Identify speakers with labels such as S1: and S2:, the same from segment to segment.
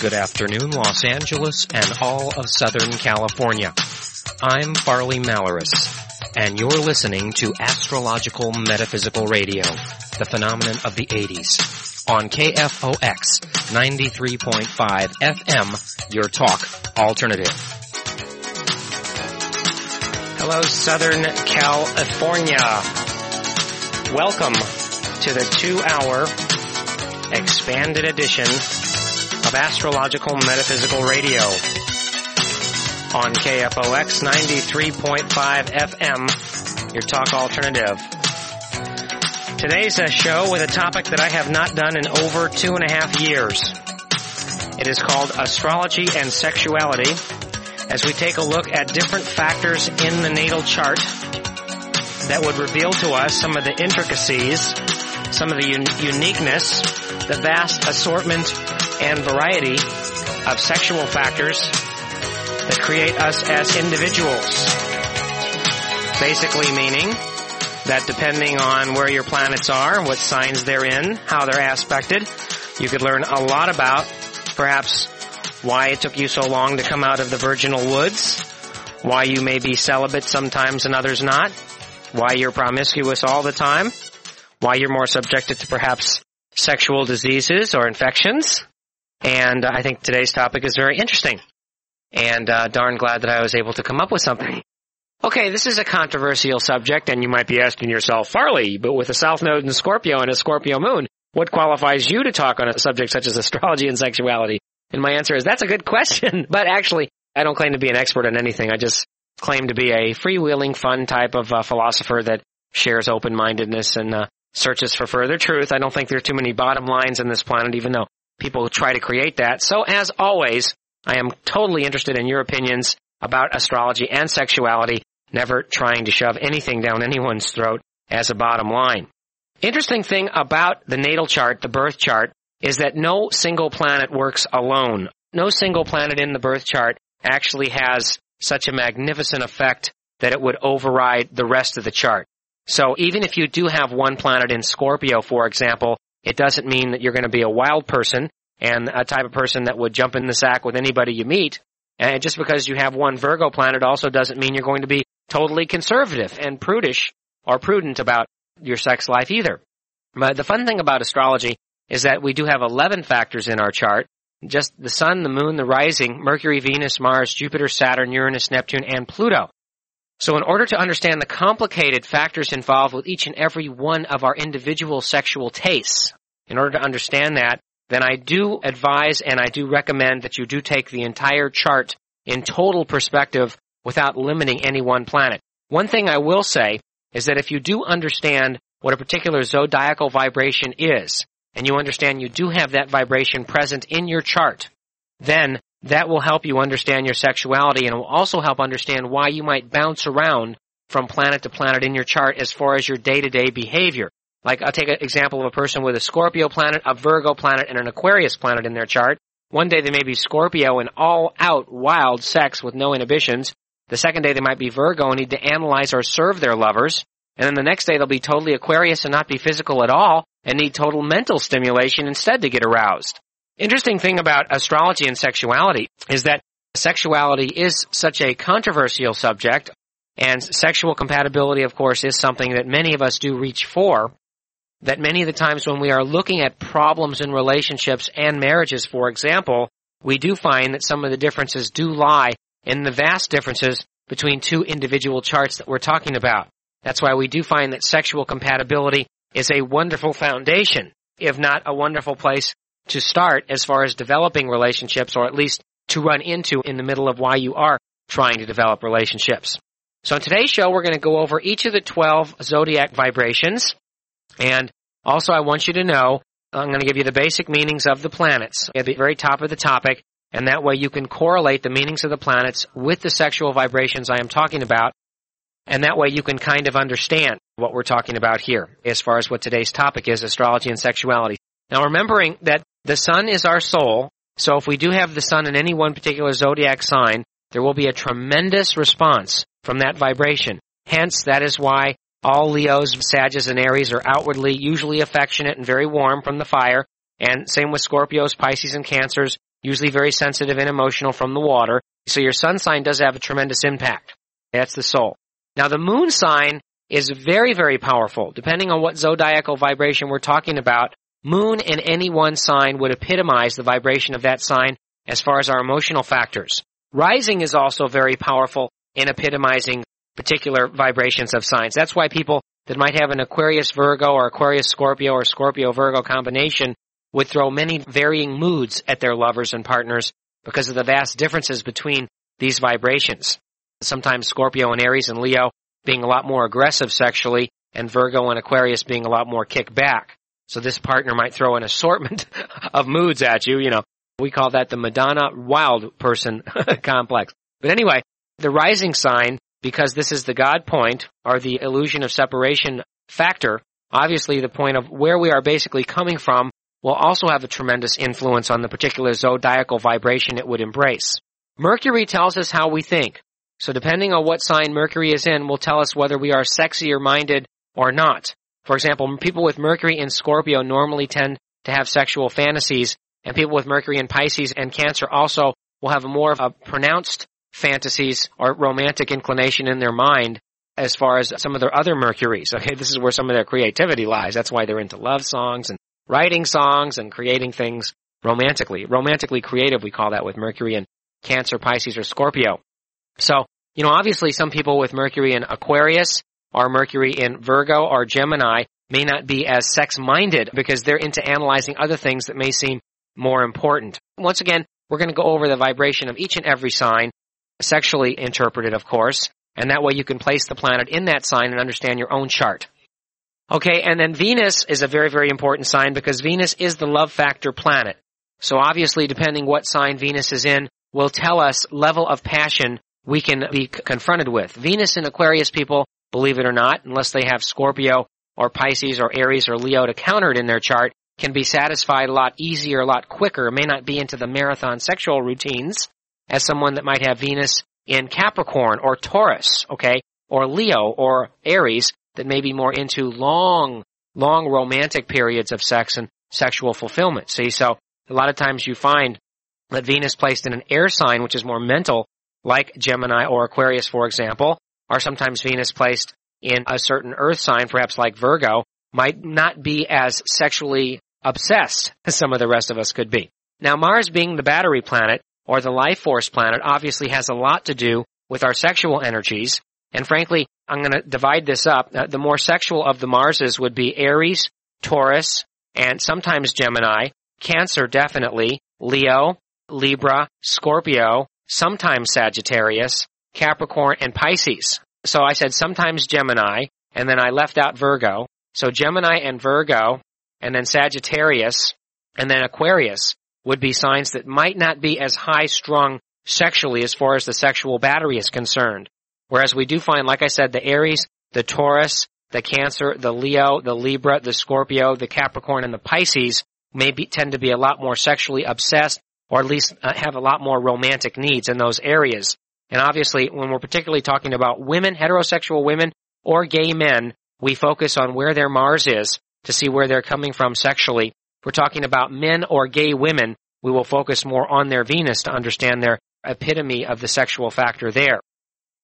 S1: Good afternoon, Los Angeles and all of Southern California. I'm Farley Malaris, and you're listening to Astrological Metaphysical Radio, the phenomenon of the 80s, on KFOX 93.5 FM, your talk alternative. Hello, Southern California. Welcome to the two hour expanded edition of Astrological Metaphysical Radio on KFOX 93.5 FM, your talk alternative. Today's a show with a topic that I have not done in over two and a half years. It is called Astrology and Sexuality as we take a look at different factors in the natal chart that would reveal to us some of the intricacies, some of the un- uniqueness, the vast assortment and variety of sexual factors that create us as individuals. Basically meaning that depending on where your planets are, what signs they're in, how they're aspected, you could learn a lot about perhaps why it took you so long to come out of the virginal woods, why you may be celibate sometimes and others not, why you're promiscuous all the time, why you're more subjected to perhaps sexual diseases or infections. And I think today's topic is very interesting. And uh, darn glad that I was able to come up with something. Okay, this is a controversial subject, and you might be asking yourself, Farley, but with a South Node in Scorpio and a Scorpio moon, what qualifies you to talk on a subject such as astrology and sexuality? And my answer is, that's a good question. But actually, I don't claim to be an expert on anything. I just claim to be a freewheeling, fun type of uh, philosopher that shares open-mindedness and uh, searches for further truth. I don't think there are too many bottom lines in this planet, even though people try to create that. So as always, I am totally interested in your opinions about astrology and sexuality, never trying to shove anything down anyone's throat as a bottom line. Interesting thing about the natal chart, the birth chart, is that no single planet works alone. No single planet in the birth chart actually has such a magnificent effect that it would override the rest of the chart. So even if you do have one planet in Scorpio, for example, it doesn't mean that you're going to be a wild person and a type of person that would jump in the sack with anybody you meet. And just because you have one Virgo planet also doesn't mean you're going to be totally conservative and prudish or prudent about your sex life either. But the fun thing about astrology is that we do have 11 factors in our chart. Just the sun, the moon, the rising, Mercury, Venus, Mars, Jupiter, Saturn, Uranus, Neptune, and Pluto. So in order to understand the complicated factors involved with each and every one of our individual sexual tastes, in order to understand that, then I do advise and I do recommend that you do take the entire chart in total perspective without limiting any one planet. One thing I will say is that if you do understand what a particular zodiacal vibration is, and you understand you do have that vibration present in your chart, then that will help you understand your sexuality and will also help understand why you might bounce around from planet to planet in your chart as far as your day-to-day behavior. Like I'll take an example of a person with a Scorpio planet, a Virgo planet, and an Aquarius planet in their chart. One day they may be Scorpio and all out wild sex with no inhibitions. The second day they might be Virgo and need to analyze or serve their lovers. And then the next day they'll be totally Aquarius and not be physical at all and need total mental stimulation instead to get aroused. Interesting thing about astrology and sexuality is that sexuality is such a controversial subject and sexual compatibility, of course, is something that many of us do reach for. That many of the times when we are looking at problems in relationships and marriages, for example, we do find that some of the differences do lie in the vast differences between two individual charts that we're talking about. That's why we do find that sexual compatibility is a wonderful foundation, if not a wonderful place to start as far as developing relationships or at least to run into in the middle of why you are trying to develop relationships. So in today's show, we're going to go over each of the 12 zodiac vibrations. And also I want you to know, I'm going to give you the basic meanings of the planets at the very top of the topic. And that way you can correlate the meanings of the planets with the sexual vibrations I am talking about. And that way you can kind of understand what we're talking about here as far as what today's topic is, astrology and sexuality. Now remembering that the sun is our soul, so if we do have the sun in any one particular zodiac sign, there will be a tremendous response from that vibration. Hence, that is why all Leos, Sagittarius, and Aries are outwardly usually affectionate and very warm from the fire. And same with Scorpios, Pisces, and Cancers. usually very sensitive and emotional from the water. So your sun sign does have a tremendous impact. That's the soul. Now the moon sign is very, very powerful. Depending on what zodiacal vibration we're talking about, moon in any one sign would epitomize the vibration of that sign as far as our emotional factors. Rising is also very powerful in epitomizing particular vibrations of signs. That's why people that might have an Aquarius Virgo or Aquarius Scorpio or Scorpio Virgo combination would throw many varying moods at their lovers and partners because of the vast differences between these vibrations. Sometimes Scorpio and Aries and Leo being a lot more aggressive sexually and Virgo and Aquarius being a lot more kick back. So this partner might throw an assortment of moods at you, you know. We call that the Madonna wild person complex. But anyway, the rising sign, because this is the God point or the illusion of separation factor, obviously the point of where we are basically coming from will also have a tremendous influence on the particular zodiacal vibration it would embrace. Mercury tells us how we think. So depending on what sign Mercury is in will tell us whether we are sexier minded or not. For example, people with Mercury in Scorpio normally tend to have sexual fantasies, and people with Mercury in Pisces and Cancer also will have more of a pronounced fantasies or romantic inclination in their mind as far as some of their other Mercuries. Okay, this is where some of their creativity lies. That's why they're into love songs and writing songs and creating things romantically. Romantically creative, we call that with Mercury in Cancer, Pisces, or Scorpio. So, you know, obviously some people with Mercury in Aquarius or Mercury in Virgo or Gemini may not be as sex-minded because they're into analyzing other things that may seem more important. Once again, we're going to go over the vibration of each and every sign, sexually interpreted, of course, and that way you can place the planet in that sign and understand your own chart. Okay, and then Venus is a very, very important sign because Venus is the love factor planet. So obviously, depending what sign Venus is in, will tell us level of passion we can be confronted with. Venus in Aquarius people, believe it or not, unless they have Scorpio or Pisces or Aries or Leo to counter it in their chart, can be satisfied a lot easier, a lot quicker, may not be into the marathon sexual routines as someone that might have Venus in Capricorn or Taurus, okay, or Leo or Aries that may be more into long, long romantic periods of sex and sexual fulfillment. See, so a lot of times you find that Venus placed in an air sign, which is more mental, like Gemini or Aquarius, for example, or sometimes Venus placed in a certain earth sign, perhaps like Virgo, might not be as sexually obsessed as some of the rest of us could be. Now, Mars being the battery planet, or the life force planet, obviously has a lot to do with our sexual energies. And frankly, I'm going to divide this up. Uh, the more sexual of the Marses would be Aries, Taurus, and sometimes Gemini, Cancer definitely, Leo, Libra, Scorpio, sometimes Sagittarius, Capricorn, and Pisces. So I said sometimes Gemini, and then I left out Virgo. So Gemini and Virgo, and then Sagittarius, and then Aquarius would be signs that might not be as high strung sexually as far as the sexual battery is concerned. Whereas we do find, like I said, the Aries, the Taurus, the Cancer, the Leo, the Libra, the Scorpio, the Capricorn, and the Pisces may be, tend to be a lot more sexually obsessed or at least uh, have a lot more romantic needs in those areas. And obviously, when we're particularly talking about women, heterosexual women, or gay men, we focus on where their Mars is to see where they're coming from sexually. If we're talking about men or gay women, we will focus more on their Venus to understand their epitome of the sexual factor there.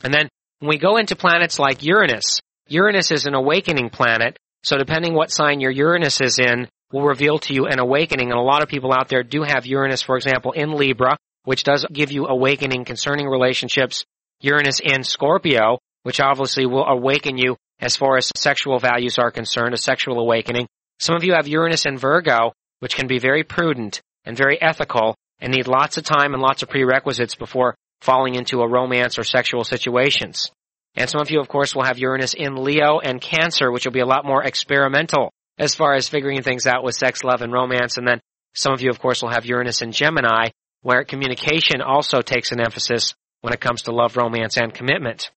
S1: And then when we go into planets like Uranus, Uranus is an awakening planet. So depending what sign your Uranus is in, will reveal to you an awakening. And a lot of people out there do have Uranus, for example, in Libra, which does give you awakening concerning relationships. Uranus in Scorpio, which obviously will awaken you as far as sexual values are concerned, a sexual awakening. Some of you have Uranus in Virgo, which can be very prudent and very ethical and need lots of time and lots of prerequisites before falling into a romance or sexual situations. And some of you, of course, will have Uranus in Leo and Cancer, which will be a lot more experimental as far as figuring things out with sex, love, and romance. And then some of you, of course, will have Uranus and Gemini, where communication also takes an emphasis when it comes to love, romance, and commitment.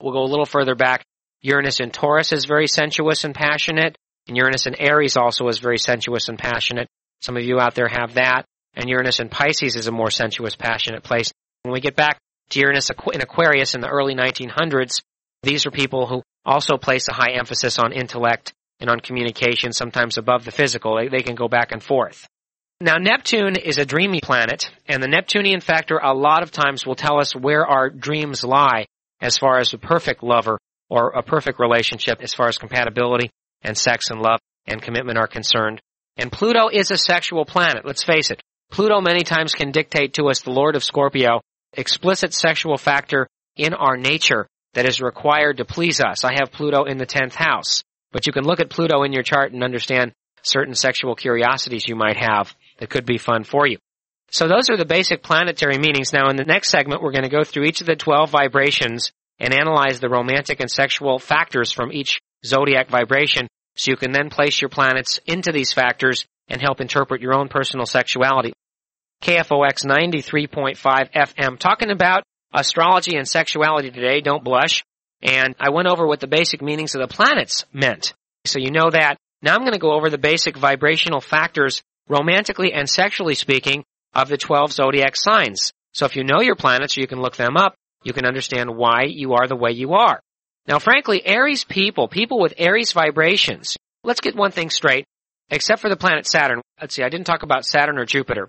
S1: We'll go a little further back. Uranus in Taurus is very sensuous and passionate, and Uranus in Aries also is very sensuous and passionate. Some of you out there have that, and Uranus in Pisces is a more sensuous, passionate place. When we get back to Uranus in Aquarius in the early 1900s, these are people who also place a high emphasis on intellect and on communication, sometimes above the physical. They, they can go back and forth. Now, Neptune is a dreamy planet, and the Neptunian factor a lot of times will tell us where our dreams lie as far as a perfect lover or a perfect relationship as far as compatibility and sex and love and commitment are concerned. And Pluto is a sexual planet, let's face it. Pluto many times can dictate to us, the Lord of Scorpio, explicit sexual factor in our nature that is required to please us. I have Pluto in the 10th house, but you can look at Pluto in your chart and understand certain sexual curiosities you might have that could be fun for you. So those are the basic planetary meanings. Now in the next segment, we're going to go through each of the 12 vibrations and analyze the romantic and sexual factors from each zodiac vibration so you can then place your planets into these factors and help interpret your own personal sexuality. KFOX 93.5 FM talking about astrology and sexuality today. Don't blush. And I went over what the basic meanings of the planets meant. So you know that. Now I'm going to go over the basic vibrational factors, romantically and sexually speaking, of the 12 zodiac signs. So if you know your planets, you can look them up. You can understand why you are the way you are. Now frankly, Aries people, people with Aries vibrations, let's get one thing straight, except for the planet Saturn. Let's see, I didn't talk about Saturn or Jupiter.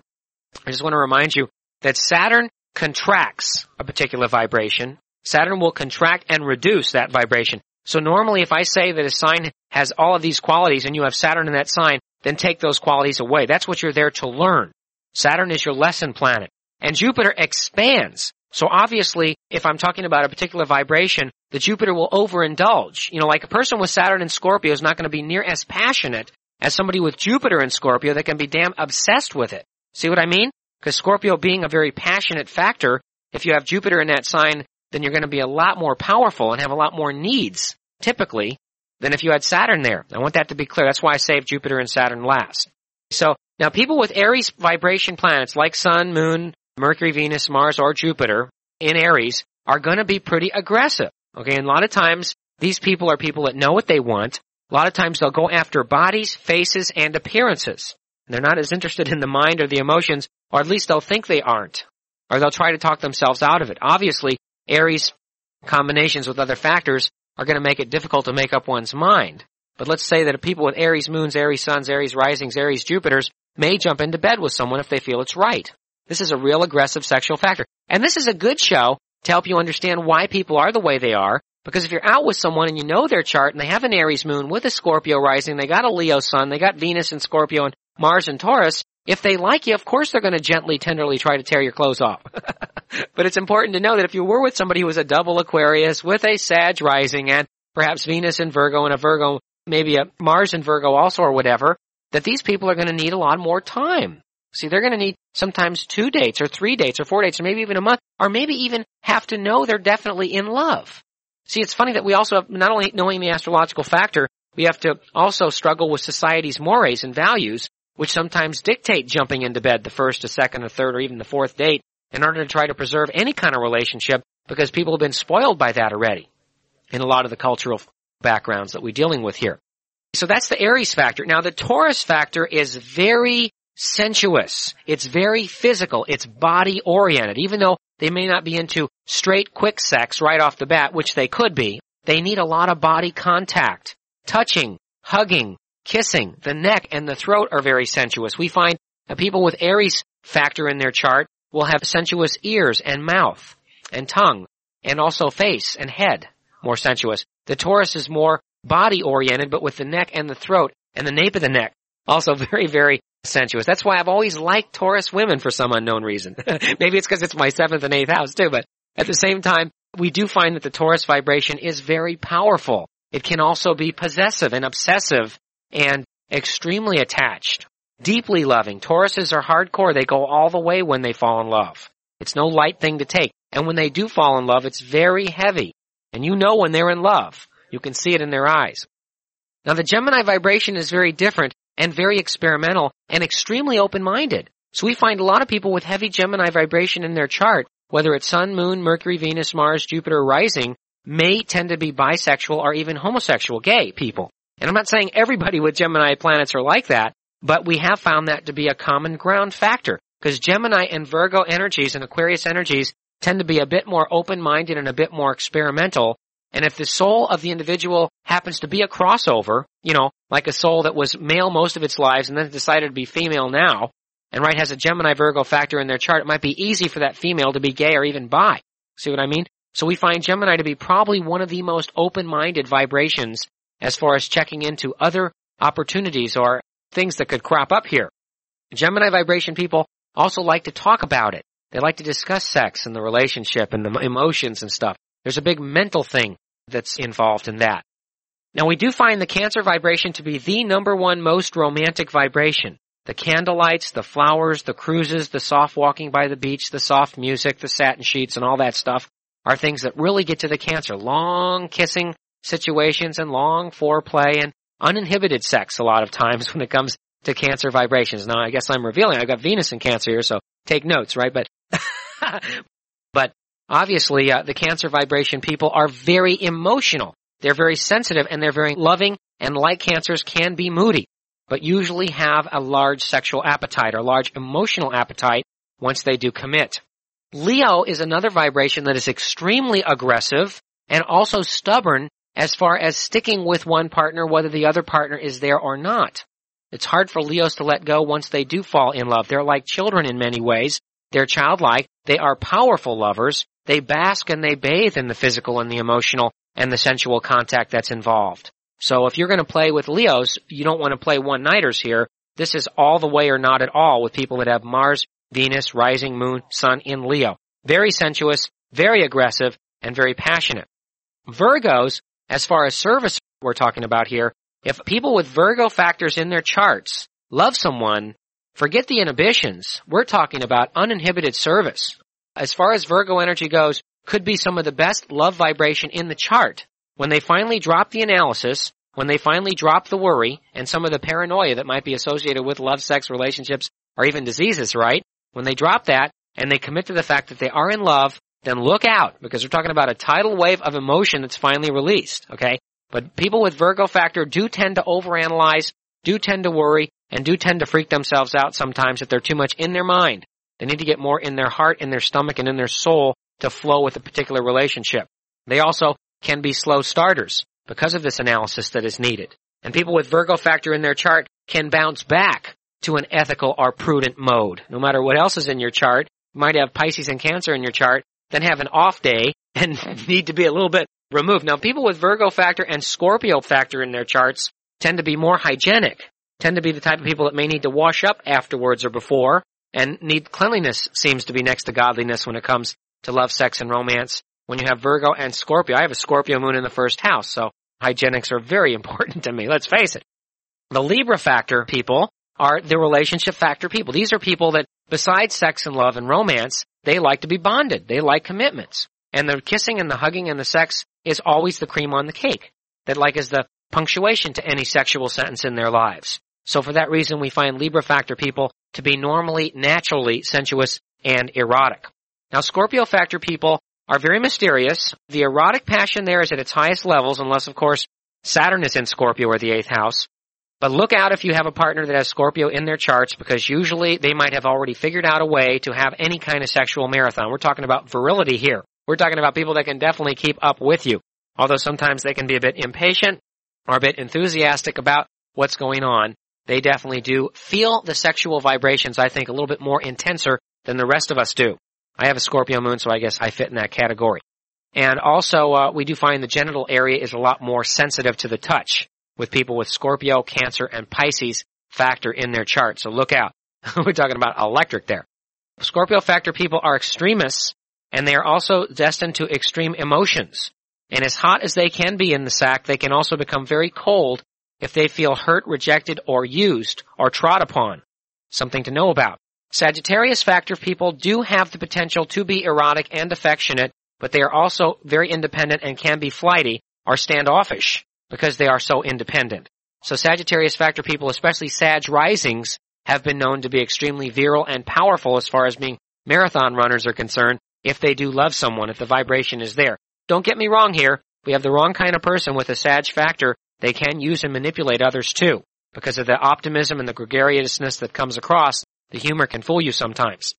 S1: I just want to remind you that Saturn contracts a particular vibration. Saturn will contract and reduce that vibration. So normally if I say that a sign has all of these qualities and you have Saturn in that sign, then take those qualities away. That's what you're there to learn. Saturn is your lesson planet. And Jupiter expands. So obviously, if I'm talking about a particular vibration, the Jupiter will overindulge. You know, like a person with Saturn and Scorpio is not going to be near as passionate as somebody with Jupiter and Scorpio that can be damn obsessed with it. See what I mean? Because Scorpio being a very passionate factor, if you have Jupiter in that sign, then you're going to be a lot more powerful and have a lot more needs, typically, than if you had Saturn there. I want that to be clear. That's why I saved Jupiter and Saturn last. So, now people with Aries vibration planets like Sun, Moon, Mercury, Venus, Mars, or Jupiter in Aries are going to be pretty aggressive. Okay, and a lot of times these people are people that know what they want. A lot of times they'll go after bodies, faces, and appearances. They're not as interested in the mind or the emotions, or at least they'll think they aren't. Or they'll try to talk themselves out of it. Obviously, Aries combinations with other factors are going to make it difficult to make up one's mind. But let's say that people with Aries moons, Aries suns, Aries risings, Aries Jupiters may jump into bed with someone if they feel it's right. This is a real aggressive sexual factor. And this is a good show to help you understand why people are the way they are. Because if you're out with someone and you know their chart and they have an Aries moon with a Scorpio rising, they got a Leo sun, they got Venus and Scorpio and Mars and Taurus, if they like you, of course they're going to gently, tenderly try to tear your clothes off. but it's important to know that if you were with somebody who was a double Aquarius with a Sag rising and perhaps Venus and Virgo and a Virgo, maybe a Mars and Virgo also or whatever, that these people are going to need a lot more time. See, they're going to need sometimes two dates or three dates or four dates or maybe even a month or maybe even have to know they're definitely in love. See, it's funny that we also have not only knowing the astrological factor, we have to also struggle with society's mores and values which sometimes dictate jumping into bed the first, the second, the third, or even the fourth date in order to try to preserve any kind of relationship because people have been spoiled by that already in a lot of the cultural backgrounds that we're dealing with here. So that's the Aries factor. Now the Taurus factor is very sensuous. It's very physical. It's body oriented. Even though they may not be into straight quick sex right off the bat, which they could be, they need a lot of body contact, touching, hugging, kissing, the neck and the throat are very sensuous. We find that people with Aries factor in their chart will have sensuous ears and mouth and tongue and also face and head more sensuous. The Taurus is more body oriented, but with the neck and the throat and the nape of the neck also very, very sensuous. That's why I've always liked Taurus women for some unknown reason. Maybe it's because it's my seventh and eighth house too, but at the same time, we do find that the Taurus vibration is very powerful. It can also be possessive and obsessive and extremely attached, deeply loving. Tauruses are hardcore. They go all the way when they fall in love. It's no light thing to take. And when they do fall in love, it's very heavy. And you know when they're in love. You can see it in their eyes. Now the Gemini vibration is very different and very experimental and extremely open-minded. So we find a lot of people with heavy Gemini vibration in their chart, whether it's Sun, Moon, Mercury, Venus, Mars, Jupiter, rising, may tend to be bisexual or even homosexual, gay people. And I'm not saying everybody with Gemini planets are like that, but we have found that to be a common ground factor because Gemini and Virgo energies and Aquarius energies tend to be a bit more open-minded and a bit more experimental. And if the soul of the individual happens to be a crossover, you know, like a soul that was male most of its lives and then decided to be female now, and right has a Gemini Virgo factor in their chart, it might be easy for that female to be gay or even bi. See what I mean? So we find Gemini to be probably one of the most open-minded vibrations as far as checking into other opportunities or things that could crop up here. Gemini vibration people also like to talk about it. They like to discuss sex and the relationship and the emotions and stuff. There's a big mental thing that's involved in that. Now we do find the Cancer vibration to be the number one most romantic vibration. The candlelights, the flowers, the cruises, the soft walking by the beach, the soft music, the satin sheets and all that stuff are things that really get to the Cancer. Long kissing situations and long foreplay and uninhibited sex a lot of times when it comes to Cancer vibrations. Now I guess I'm revealing I've got Venus in Cancer here, so take notes, right? But, but obviously uh, the Cancer vibration people are very emotional. They're very sensitive and they're very loving and like Cancers can be moody, but usually have a large sexual appetite or large emotional appetite once they do commit. Leo is another vibration that is extremely aggressive and also stubborn as far as sticking with one partner whether the other partner is there or not. It's hard for Leos to let go once they do fall in love. They're like children in many ways. They're childlike. They are powerful lovers. They bask and they bathe in the physical and the emotional and the sensual contact that's involved. So if you're going to play with Leos, you don't want to play one-nighters here. This is all the way or not at all with people that have Mars, Venus, rising moon, sun in Leo. Very sensuous, very aggressive, and very passionate. Virgos, as far as service we're talking about here, if people with Virgo factors in their charts love someone, forget the inhibitions. We're talking about uninhibited service. As far as Virgo energy goes, could be some of the best love vibration in the chart. When they finally drop the analysis, when they finally drop the worry and some of the paranoia that might be associated with love, sex, relationships, or even diseases, right? When they drop that and they commit to the fact that they are in love, then look out because we're talking about a tidal wave of emotion that's finally released, okay? But people with Virgo factor do tend to overanalyze, do tend to worry, and do tend to freak themselves out sometimes if they're too much in their mind. They need to get more in their heart, in their stomach, and in their soul to flow with a particular relationship. They also can be slow starters because of this analysis that is needed. And people with Virgo factor in their chart can bounce back to an ethical or prudent mode. No matter what else is in your chart, you might have Pisces and Cancer in your chart, then have an off day and need to be a little bit removed. Now people with Virgo factor and Scorpio factor in their charts tend to be more hygienic, tend to be the type of people that may need to wash up afterwards or before, and need cleanliness seems to be next to godliness when it comes to love, sex, and romance. When you have Virgo and Scorpio, I have a Scorpio moon in the first house, so hygienics are very important to me. Let's face it. The Libra factor people are the relationship factor people. These are people that, besides sex and love and romance, they like to be bonded. They like commitments. And the kissing and the hugging and the sex is always the cream on the cake. That like is the punctuation to any sexual sentence in their lives. So for that reason, we find Libra factor people to be normally, naturally sensuous and erotic. Now Scorpio factor people are very mysterious. The erotic passion there is at its highest levels, unless of course Saturn is in Scorpio or the eighth house. But look out if you have a partner that has Scorpio in their charts because usually they might have already figured out a way to have any kind of sexual marathon. We're talking about virility here. We're talking about people that can definitely keep up with you. Although sometimes they can be a bit impatient or a bit enthusiastic about what's going on. They definitely do feel the sexual vibrations, I think, a little bit more intenser than the rest of us do. I have a Scorpio moon, so I guess I fit in that category. And also, uh, we do find the genital area is a lot more sensitive to the touch with people with Scorpio, Cancer, and Pisces factor in their chart. So look out. We're talking about electric there. Scorpio factor people are extremists and they are also destined to extreme emotions. And as hot as they can be in the sack, they can also become very cold if they feel hurt, rejected, or used, or trod upon. Something to know about. Sagittarius factor people do have the potential to be erotic and affectionate, but they are also very independent and can be flighty or standoffish because they are so independent. So Sagittarius factor people, especially Sag risings, have been known to be extremely virile and powerful as far as being marathon runners are concerned if they do love someone, if the vibration is there. Don't get me wrong here. We have the wrong kind of person with a Sag factor. They can use and manipulate others too. Because of the optimism and the gregariousness that comes across, the humor can fool you sometimes.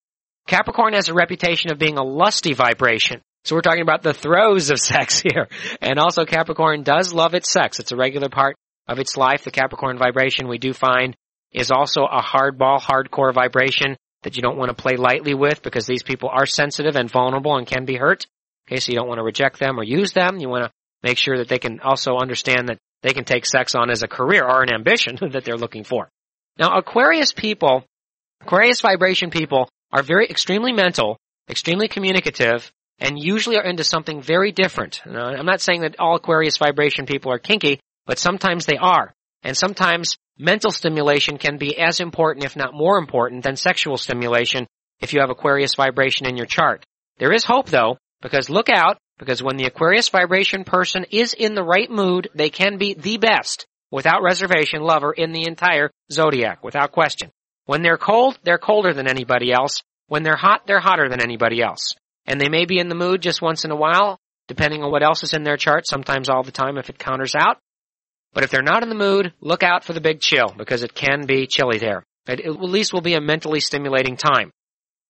S1: Capricorn has a reputation of being a lusty vibration. So we're talking about the throes of sex here. And also Capricorn does love its sex. It's a regular part of its life. The Capricorn vibration we do find is also a hardball, hardcore vibration that you don't want to play lightly with because these people are sensitive and vulnerable and can be hurt. Okay, so you don't want to reject them or use them. You want to make sure that they can also understand that they can take sex on as a career or an ambition that they're looking for. Now, Aquarius people, Aquarius vibration people are very extremely mental, extremely communicative, and usually are into something very different. Now, I'm not saying that all Aquarius vibration people are kinky, but sometimes they are. And sometimes mental stimulation can be as important, if not more important, than sexual stimulation if you have Aquarius vibration in your chart. There is hope though, because look out, because when the Aquarius vibration person is in the right mood, they can be the best, without reservation, lover in the entire zodiac, without question. When they're cold, they're colder than anybody else. When they're hot, they're hotter than anybody else. And they may be in the mood just once in a while, depending on what else is in their chart, sometimes all the time if it counters out. But if they're not in the mood, look out for the big chill, because it can be chilly there. It at least will be a mentally stimulating time.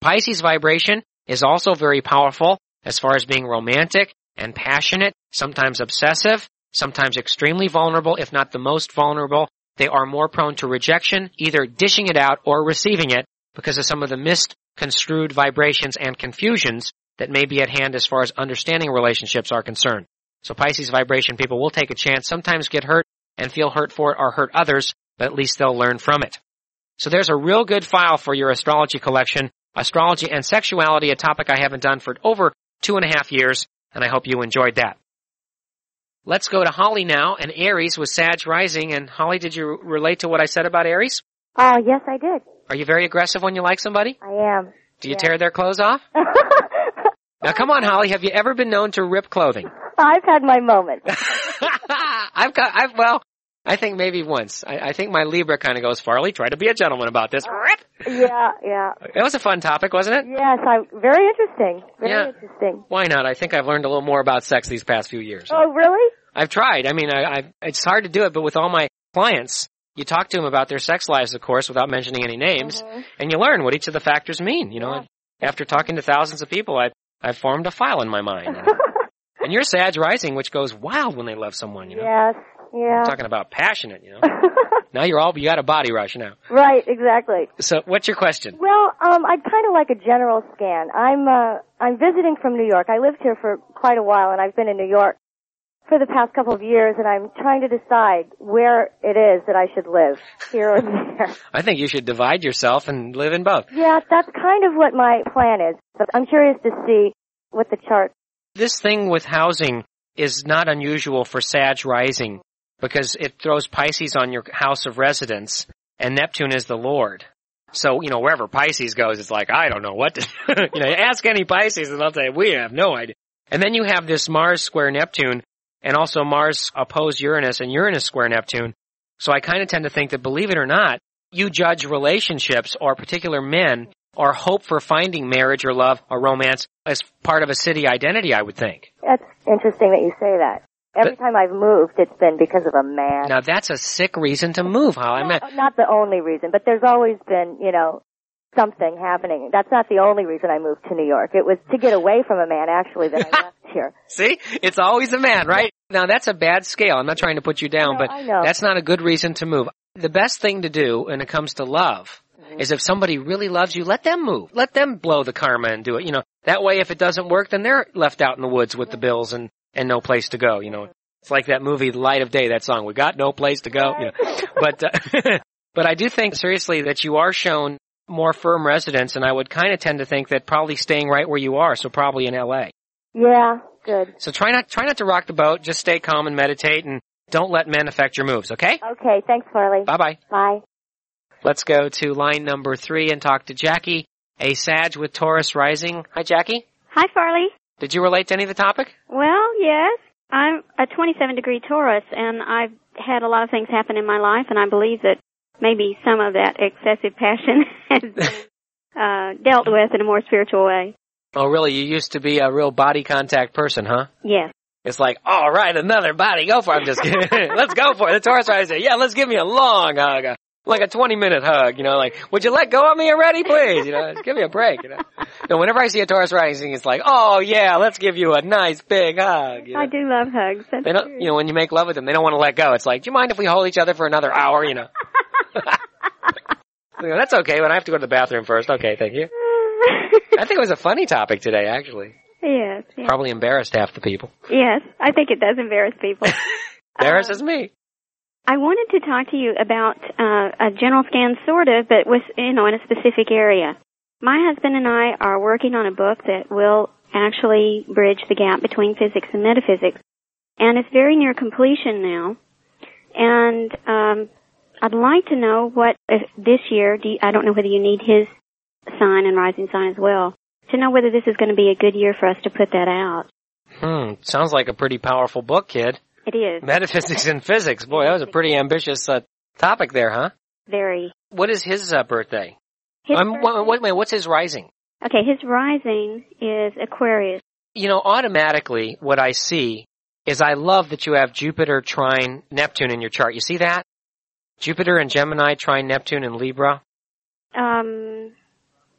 S1: Pisces vibration is also very powerful as far as being romantic and passionate, sometimes obsessive, sometimes extremely vulnerable, if not the most vulnerable. They are more prone to rejection, either dishing it out or receiving it because of some of the misconstrued vibrations and confusions that may be at hand as far as understanding relationships are concerned. So Pisces vibration people will take a chance, sometimes get hurt and feel hurt for it or hurt others, but at least they'll learn from it. So there's a real good file for your astrology collection. Astrology and sexuality, a topic I haven't done for over two and a half years, and I hope you enjoyed that. Let's go to Holly now, and Aries with Sag rising. And Holly, did you relate to what I said about Aries?
S2: Oh, uh, yes, I did.
S1: Are you very aggressive when you like somebody?
S2: I am.
S1: Do you tear their clothes off? now come on, Holly, have you ever been known to rip clothing?
S2: I've had my moments.
S1: I've got, I've, well, I think maybe once. I, I think my Libra kind of goes, Farley, try to be a gentleman about this.
S2: Yeah, yeah.
S1: It was a fun topic, wasn't it?
S2: Yes, I, very interesting. Very
S1: Yeah.
S2: interesting.
S1: Why not? I think I've learned a little more about sex these past few years.
S2: Oh, really?
S1: I've tried. I mean, I, I, it's hard to do it, but with all my clients, you talk to them about their sex lives, of course, without mentioning any names,
S2: Mhm.
S1: and you learn what each of the factors mean. You know,
S2: Yeah.
S1: After talking to thousands of people, I, I've formed a file in my mind. and you're Sag rising, which goes wild when they love someone. You know,
S2: yes, yeah.
S1: talking about passionate. You know, now you're all you got a body rush now.
S2: right, exactly.
S1: So, what's your question?
S2: Well, um, I'd kind of like a general scan. I'm uh, I'm visiting from New York. I lived here for quite a while, and I've been in New York for the past couple of years, and I'm trying to decide where it is that I should live, here or there.
S1: I think you should divide yourself and live in both.
S2: Yeah, that's kind of what my plan is. But I'm curious to see what the chart.
S1: This thing with housing is not unusual for Sag rising because it throws Pisces on your house of residence and Neptune is the Lord. So, you know, wherever Pisces goes, it's like, I don't know what to, you know, ask any Pisces and they'll say, we have no idea. And then you have this Mars square Neptune and also Mars oppose Uranus and Uranus square Neptune. So I kind of tend to think that believe it or not, you judge relationships or particular men or hope for finding marriage or love or romance as part of a city identity, I would think.
S2: That's interesting that you say that. Every
S1: But-
S2: time I've moved, it's been because of a man.
S1: Now that's a sick reason to move, Holly. I mean,
S2: Not, not the only reason, but there's always been, you know, something happening. That's not the only reason I moved to New York. It was to get away from a man, actually, that I left here.
S1: see, it's always a man, right? Now that's a bad scale. I'm not trying to put you down,
S2: No,
S1: but that's not a good reason to move. The best thing to do when it comes to love
S2: Mm-hmm.
S1: is if somebody really loves you, let them move. Let them blow the karma and do it. You know, that way if it doesn't work, then they're left out in the woods with the bills and, and no place to go, you know. It's like that movie, Light of Day, that song, We Got No Place to Go, you know. But, uh, but I do think seriously that you are shown more firm residence and I would kind of tend to think that probably staying right where you are, so probably in LA.
S2: Yeah, good.
S1: So try not, try not to rock the boat, just stay calm and meditate and don't let men affect your moves, okay?
S2: Okay, thanks, Farley.
S1: Bye bye.
S2: Bye.
S1: Let's go to line number three and talk to Jackie, a Sag with Taurus rising. Hi Jackie.
S3: Hi, Farley.
S1: Did you relate to any of the topic?
S3: Well, yes. I'm a 27 degree Taurus, and I've had a lot of things happen in my life, and I believe that maybe some of that excessive passion has been uh, dealt with in a more spiritual way.
S1: Oh really? You used to be a real body contact person, huh?
S3: Yeah.
S1: It's like, all right, another body, go for it. I'm just kidding. let's go for it. The Taurus rising. Yeah, let's give me a long hug. uh, Like a 20 minute hug, you know, like, would you let go of me already, please? You know, just give me a break, you know. No, whenever I see a Taurus rising, it's like, oh yeah, let's give you a nice big hug. You know?
S3: I do love hugs. That's
S1: They don't,
S3: true.
S1: you know, when you make love with them, they don't want to let go. It's like, do you mind if we hold each other for another hour, you know? That's okay, but I have to go to the bathroom first. Okay, thank you. I think it was a funny topic today, actually.
S3: yes, yes.
S1: Probably embarrassed half the people.
S3: Yes, I think it does embarrass people.
S1: Embarrasses me.
S3: I wanted to talk to you about uh, a general scan, sort of, but with you know in a specific area. My husband and I are working on a book that will actually bridge the gap between physics and metaphysics, and it's very near completion now. And um, I'd like to know what if this year. Do you, I don't know whether you need his sign and rising sign as well to know whether this is going to be a good year for us to put that out.
S1: Hmm, sounds like a pretty powerful book, kid.
S3: It is
S1: Metaphysics and physics. Boy, that was a pretty ambitious uh, topic there, huh?
S3: very.
S1: What is his uh, birthday?
S3: His
S1: Um,
S3: birthday-
S1: wait, wait, what's his rising?
S3: Okay, his rising is Aquarius.
S1: You know, automatically, what I see is I love that you have Jupiter trine Neptune in your chart. You see that? Jupiter and Gemini trine Neptune and Libra.
S3: Um,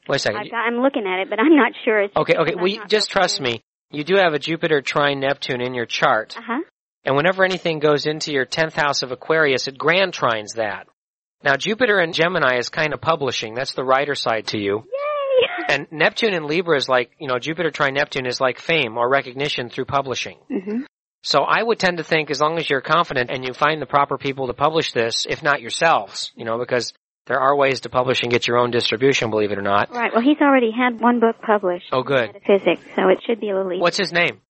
S1: Wait a second.
S3: Got, I'm looking at it, but I'm not sure. It's
S1: Okay, okay. Well, you, just trust me. You do have a Jupiter trine Neptune in your chart.
S3: Uh huh.
S1: And whenever anything goes into your 10th house of Aquarius, it grand trines that. Now, Jupiter and Gemini is kind of publishing. That's the writer side to you.
S3: Yay!
S1: And Neptune and Libra is like, you know, Jupiter trine Neptune is like fame or recognition through publishing.
S3: hmm
S1: So I would tend to think as long as you're confident and you find the proper people to publish this, if not yourselves, you know, because there are ways to publish and get your own distribution, believe it or not.
S3: Right. Well, he's already had one book published.
S1: Oh, good.
S3: Metaphysics, so it should be a little easier.
S1: What's his name?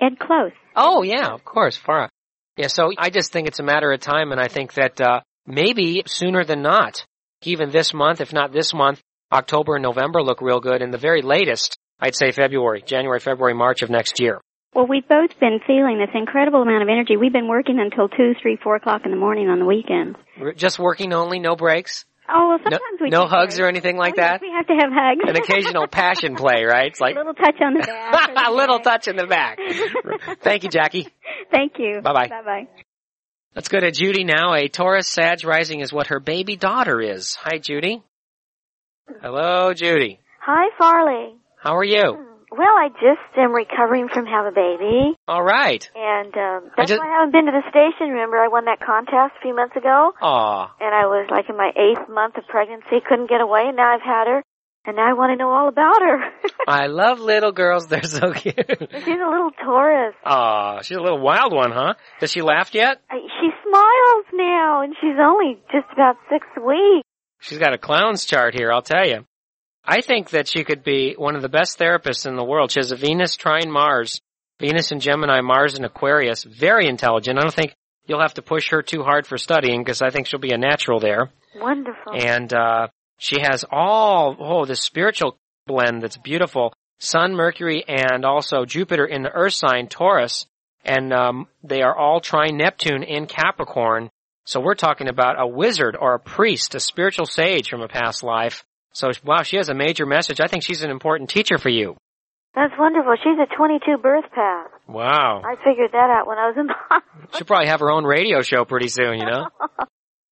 S3: Ed Close.
S1: Oh, yeah, of course, Farah. Yeah, so I just think it's a matter of time, and I think that uh, maybe sooner than not, even this month, if not this month, October and November look real good, and the very latest, I'd say February, January, February, March of next year.
S3: Well, we've both been feeling this incredible amount of energy. We've been working until two, three, four o'clock in the morning on the weekends.
S1: We're just working only, no breaks,
S3: Oh, well,
S1: no,
S3: we
S1: no
S3: take
S1: hugs
S3: breaks.
S1: or anything like
S3: Oh, yes,
S1: that.
S3: we have to have hugs.
S1: An occasional passion play, right? It's like
S3: a little touch on the back.
S1: a little touch in the back. Thank you, Jackie.
S3: Thank you.
S1: Bye-bye.
S3: Bye bye.
S1: Let's go to Judy now. A Taurus Sag rising is what her baby daughter is. Hi, Judy. Hello, Judy.
S4: Hi, Farley.
S1: How are you?
S4: Well, I just am recovering from having a baby,
S1: All right.
S4: and um,
S1: I
S4: that's
S1: just-
S4: why I haven't been to the station. Remember, I won that contest a few months ago,
S1: Aw.
S4: and I was like in my eighth month of pregnancy, couldn't get away, and now I've had her, and now I want to know all about her.
S1: I love little girls. They're so cute.
S4: She's a little Taurus.
S1: Aw, she's a little wild one, huh? Does she laugh yet?
S4: She smiles now, and she's only just about six weeks.
S1: She's got a clown's chart here, I'll tell you. I think that she could be one of the best therapists in the world. She has a Venus trine Mars, Venus and Gemini, Mars and Aquarius. Very intelligent. I don't think you'll have to push her too hard for studying because I think she'll be a natural there.
S4: Wonderful.
S1: And uh, she has all oh this spiritual blend that's beautiful. Sun, Mercury, and also Jupiter in the Earth sign Taurus, and um, they are all trine Neptune in Capricorn. So we're talking about a wizard or a priest, a spiritual sage from a past life. So wow, she has a major message. I think she's an important teacher for you.
S4: That's wonderful. She's a 22 birth path.
S1: Wow,
S4: I figured that out when I was in the
S1: she'll probably have her own radio show pretty soon. You know?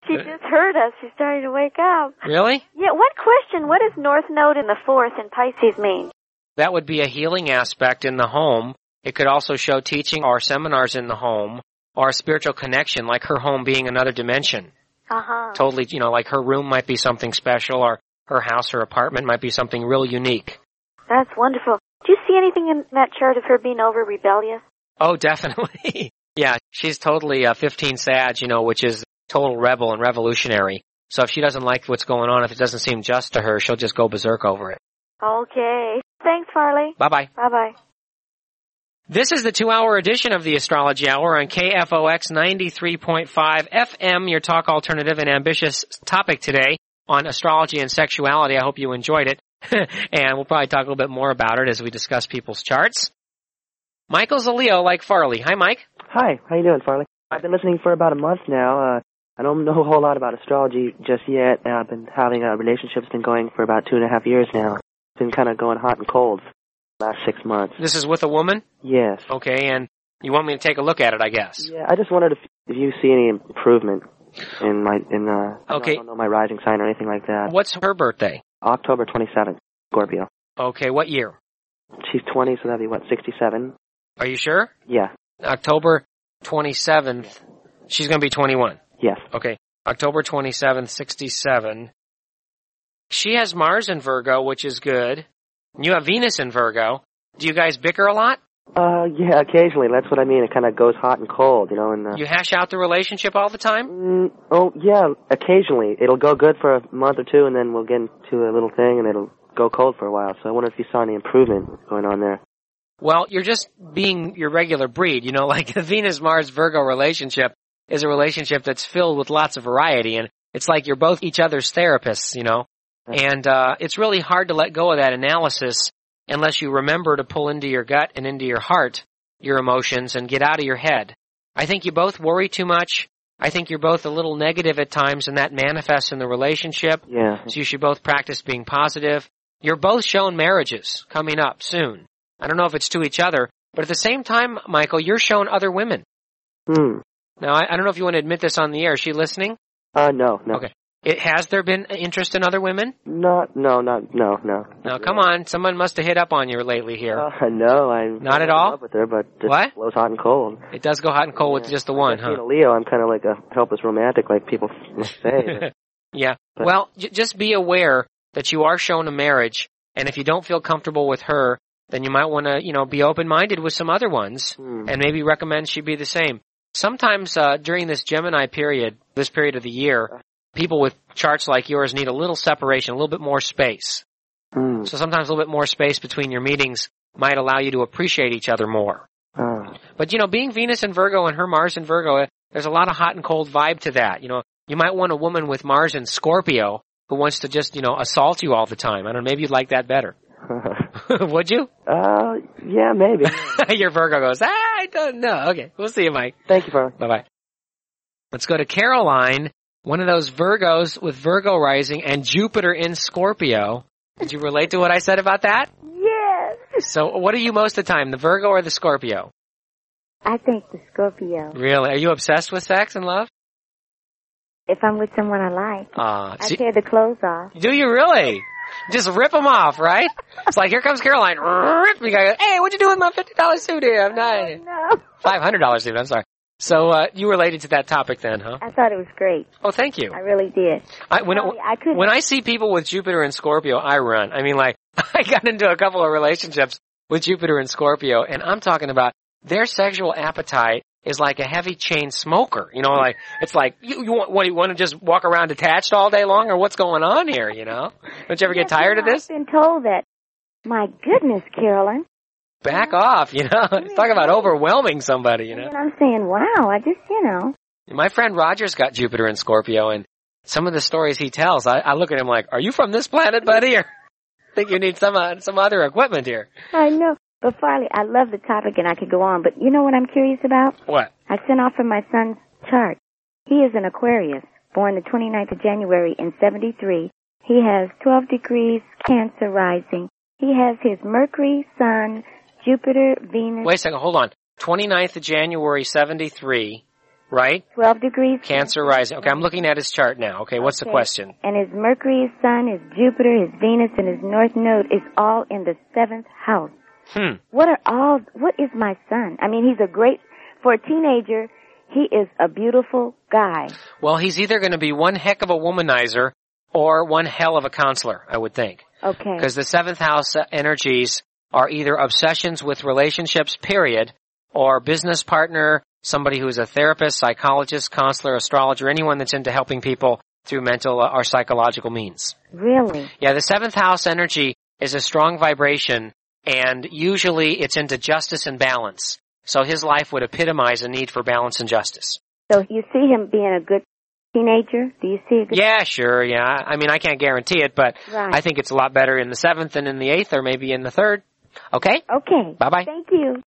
S4: She just heard us. She's starting to wake up.
S1: Really?
S4: Yeah, one question. What does North Node in the fourth in Pisces mean?
S1: That would be a healing aspect in the home. It could also show teaching or seminars in the home or a spiritual connection, like her home being another dimension.
S4: Uh-huh.
S1: Totally, you know, like her room might be something special or her house or apartment might be something real unique.
S4: That's wonderful. Do you see anything in that chart of her being over rebellious?
S1: Oh, definitely. yeah, she's totally a 15 Sag, you know, which is total rebel and revolutionary. So if she doesn't like what's going on, if it doesn't seem just to her, she'll just go berserk over it.
S4: Okay. Thanks, Farley.
S1: Bye bye.
S4: Bye-bye.
S1: This is the two hour edition of the Astrology Hour on KFOX 93.5 FM, your talk alternative and ambitious topic today on astrology and sexuality. I hope you enjoyed it. and we'll probably talk a little bit more about it as we discuss people's charts. Michael's a Leo like Farley. Hi, Mike.
S5: Hi, how you doing, Farley? I've been listening for about a month now. Uh, I don't know a whole lot about astrology just yet. and I've been having a relationship's been going for about two and a half years now. It's been kind of going hot and cold the last six months.
S1: This is with a woman.
S5: Yes.
S1: Okay, and you want me to take a look at it, I guess.
S5: Yeah, I just wondered if, if you see any improvement in my in uh.
S1: Okay.
S5: I don't know my rising sign or anything like that.
S1: What's her birthday?
S5: October twenty seventh, Scorpio.
S1: Okay, what year?
S5: She's twenty, so that'd be what sixty seven.
S1: Are you sure?
S5: Yeah.
S1: October 27th. She's going to be 21.
S5: Yes.
S1: Okay. October 27th, 67. She has Mars in Virgo, which is good. You have Venus in Virgo. Do you guys bicker a lot?
S5: Uh, yeah, occasionally. That's what I mean. It kind of goes hot and cold, you know. And uh,
S1: You hash out the relationship all the time?
S5: mm, oh yeah, occasionally it'll go good for a month or two, and then we'll get into a little thing, and it'll go cold for a while. So I wonder if you saw any improvement going on there.
S1: Well, you're just being your regular breed. You know, like the Venus Mars Virgo relationship is a relationship that's filled with lots of variety and it's like you're both each other's therapists, you know. And uh it's really hard to let go of that analysis unless you remember to pull into your gut and into your heart your emotions and get out of your head. I think you both worry too much. I think you're both a little negative at times and that manifests in the relationship.
S5: Yeah.
S1: So you should both practice being positive. You're both shown marriages coming up soon. I don't know if it's to each other, but at the same time, Michael, you're shown other women.
S5: Hmm.
S1: Now, I, I don't know if you want to admit this on the air. Is she listening?
S5: Uh, no, no.
S1: Okay. It, has there been interest in other women?
S5: Not, no, not, no, no.
S1: Now, come on. Someone must have hit up on you lately here.
S5: Uh, no, I'm
S1: Not at
S5: in
S1: all?
S5: love with her, but it
S1: What?
S5: blows hot and cold.
S1: It does go hot and cold with just the one,
S5: Being
S1: huh?
S5: a Leo, I'm kind of like a helpless romantic, like people say.
S1: yeah.
S5: But-
S1: Well, j- just be aware that you are shown a marriage, and if you don't feel comfortable with her, then you might want to, you know, be open-minded with some other ones,
S5: Hmm.
S1: and maybe recommend she be the same. Sometimes uh, during this Gemini period, this period of the year, people with charts like yours need a little separation, a little bit more space.
S5: Hmm.
S1: So sometimes a little bit more space between your meetings might allow you to appreciate each other more.
S5: Oh.
S1: But you know, being Venus in Virgo and her Mars in Virgo, eh, there's a lot of hot and cold vibe to that. You know, you might want a woman with Mars in Scorpio who wants to just, you know, assault you all the time. I don't know, maybe you'd like that better. Would you?
S5: uh, yeah, maybe.
S1: Your Virgo goes, ah, I don't know. Okay, we'll see you, Mike.
S5: Thank you, Farley.
S1: Bye bye. Let's go to Caroline, one of those Virgos with Virgo rising and Jupiter in Scorpio. Did you relate to what I said about that?
S2: Yes.
S1: So what are you most of the time, the Virgo or the Scorpio?
S2: I think the Scorpio.
S1: Really? Are you obsessed with sex and love?
S2: If I'm with someone I like,
S1: Uh,
S2: I tear the clothes off.
S1: do you really? Just rip them off, right? It's like, here comes Caroline. Rip guy. Hey, what'd you do with my $50 suit here? I'm not.
S2: No.
S1: $500 suit, I'm sorry. So, uh, you related to that topic then, huh?
S2: I thought it was great.
S1: Oh, thank you.
S2: I really did.
S1: I, when, it,
S2: Sorry, I couldn't.
S1: when I see people with Jupiter and Scorpio, I run. I mean, like, I got into a couple of relationships with Jupiter and Scorpio, and I'm talking about their sexual appetite is like a heavy chain smoker. You know, like, it's like, you, you want, what, you want to just walk around detached all day long, or what's going on here, you know? Don't you ever get tired
S2: you
S1: of this?
S2: I've been told that. My goodness, Carolyn.
S1: Back off, you know? Talk about overwhelming somebody, you know?
S2: And I'm saying, wow, I just, you know.
S1: My friend Roger's got Jupiter and Scorpio, and some of the stories he tells, I, I look at him like, are you from this planet, buddy, or think you need some, uh, some other equipment here?
S2: I know. But Farley, I love the topic and I could go on, but you know what I'm curious about?
S1: What?
S2: I sent off for my son's chart. He is an Aquarius, born the 29th of January in 73. He has 12 degrees Cancer rising. He has his Mercury, Sun, Jupiter, Venus,
S1: Wait a second, hold on. 29th of January, 73, right?
S2: 12 degrees
S1: Cancer rising. Okay, I'm looking at his chart now. Okay, what's the question?
S2: And his Mercury, his Sun, his Jupiter, his Venus, and his North Node is all in the seventh house.
S1: Hmm.
S2: What are all, what is my son? I mean, he's a great, for a teenager, he is a beautiful guy.
S1: Well, he's either going to be one heck of a womanizer or one hell of a counselor, I would think.
S2: Okay.
S1: Because the seventh house energies are either obsessions with relationships, period, or business partner, somebody who's a therapist, psychologist, counselor, astrologer, anyone that's into helping people through mental or psychological means.
S2: Really?
S1: Yeah, the seventh house energy is a strong vibration and usually it's into justice and balance. So his life would epitomize a need for balance and justice.
S2: So you see him being a good teenager? Do you see a good?
S1: Yeah, sure, yeah. I mean, I can't guarantee it, but
S2: Right.
S1: I think it's a lot better in the seventh than in the eighth or maybe in the third. Okay?
S2: Okay.
S1: Bye-bye.
S2: Thank you.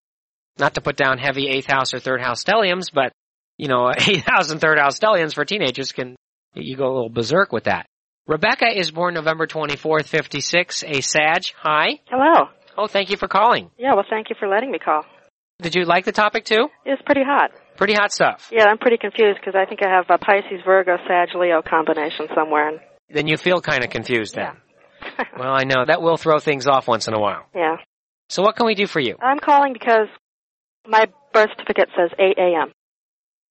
S1: Not to put down heavy eighth house or third house stelliums, but, you know, eighth house and third house stelliums for teenagers can, you go a little berserk with that. Rebecca is born November 24th, 56, a Sag. Hi.
S6: Hello.
S1: Oh, thank you for calling.
S6: Yeah, well, thank you for letting me call.
S1: Did you like the topic too?
S6: It's pretty hot.
S1: Pretty hot stuff.
S6: Yeah, I'm pretty confused because I think I have a Pisces, Virgo, Sag, Leo combination somewhere. And
S1: Then you feel kind of confused then. Well, I know. That will throw things off once in a while.
S6: yeah.
S1: So what can we do for you?
S6: I'm calling because my birth certificate says 8 a.m.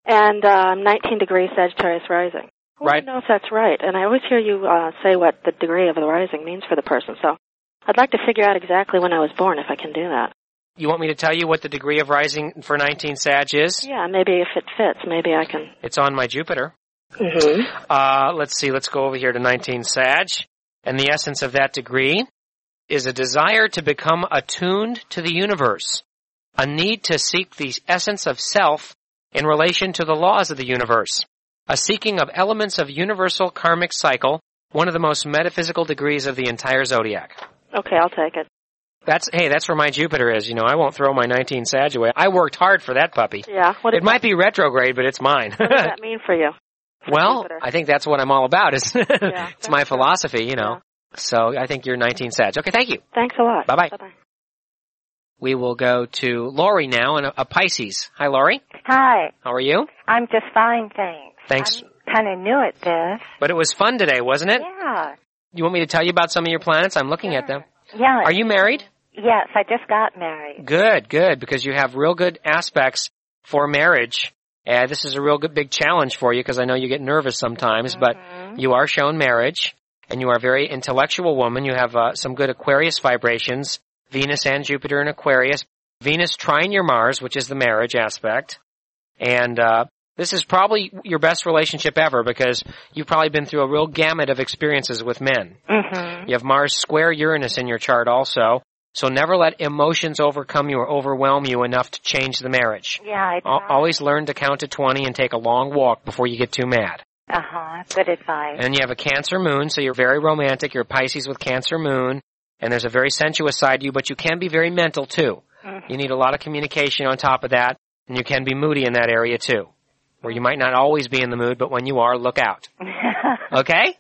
S6: And uh, 19 degrees Sagittarius rising. I
S1: Right.
S6: don't know if that's right. And I always hear you uh, say what the degree of the rising means for the person. So I'd like to figure out exactly when I was born, if I can do that.
S1: You want me to tell you what the degree of rising for 19 Sag is?
S6: Yeah, maybe if it fits, maybe I can.
S1: It's on my Jupiter.
S6: Mm-hmm.
S1: Uh, let's see, let's go over here to 19 Sag. And the essence of that degree is a desire to become attuned to the universe, a need to seek the essence of self in relation to the laws of the universe, a seeking of elements of universal karmic cycle, one of the most metaphysical degrees of the entire zodiac.
S6: Okay, I'll take it.
S1: That's, hey, that's where my Jupiter is. You know, I won't throw my 19 Sag away. I worked hard for that puppy.
S6: Yeah. What,
S1: It might be retrograde, but it's mine.
S6: what does that mean for you?
S1: Well,
S6: Jupiter.
S1: I think that's what I'm all about. Is it's my
S6: good.
S1: philosophy, you know. So I think you're 19 Sag. Okay, thank you.
S6: Thanks a lot.
S1: Bye-bye.
S6: Bye-bye.
S1: We will go to Lori now, and a, a Pisces. Hi, Lori.
S7: Hi,
S1: How are you?
S7: I'm just fine, thanks.
S1: Thanks.
S7: I'm kind of new at this.
S1: But it was fun today, wasn't it?
S7: Yeah.
S1: You want me to tell you about some of your planets? I'm looking at them.
S7: Yeah.
S1: Are you married?
S7: Yes, I just got married.
S1: Good, good, because you have real good aspects for marriage. Uh, this is a real good big challenge for you because I know you get nervous sometimes, but you are shown marriage and you are a very intellectual woman. You have uh, some good Aquarius vibrations, Venus and Jupiter in Aquarius. Venus trine your Mars, which is the marriage aspect. And, uh, this is probably your best relationship ever because you've probably been through a real gamut of experiences with men.
S7: Mm-hmm.
S1: You have Mars square Uranus in your chart also. So never let emotions overcome you or overwhelm you enough to change the marriage.
S7: Yeah, I
S1: Always learn to count to 20 and take a long walk before you get too mad.
S7: Uh-huh. Good advice.
S1: And you have a Cancer moon, so you're very romantic. You're Pisces with Cancer moon. And there's a very sensuous side to you, but you can be very mental too.
S7: Mhm.
S1: You need a lot of communication on top of that. And you can be moody in that area too. Where you might not always be in the mood, but when you are, look out. Okay?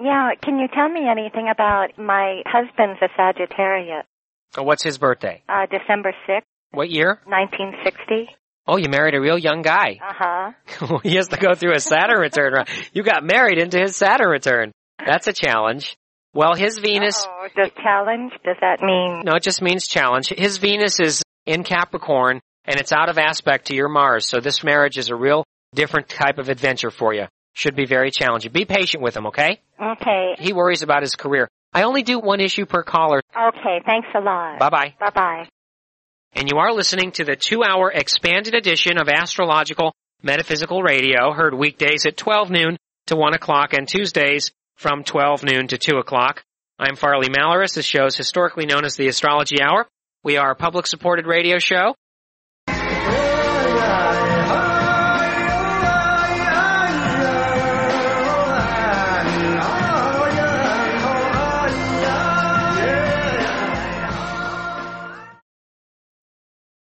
S7: yeah, can you tell me anything about my husband's a Sagittarius,
S1: So what's his birthday?
S7: uh, December 6th,
S1: What year?
S7: 1960?
S1: Oh, you married a real young guy.
S7: Uh-huh.
S1: he has to go through a Saturn return. You got married into his Saturn return. That's a challenge. Well, his Venus,
S7: Oh, does challenge, does that mean?
S1: no, it just means challenge. His Venus is in Capricorn and it's out of aspect to your Mars. So this marriage is a real different type of adventure for you. Should be very challenging. Be patient with him, okay?
S7: Okay.
S1: He worries about his career. I only do one issue per caller.
S7: Okay, thanks a lot.
S1: Bye bye.
S7: Bye-bye.
S1: And you are listening to the two hour expanded edition of Astrological Metaphysical Radio, heard weekdays at 12 noon to 1 o'clock and Tuesdays from 12 noon to 2 o'clock. I'm Farley Malaris. This show is historically known as the Astrology Hour. We are a public supported radio show.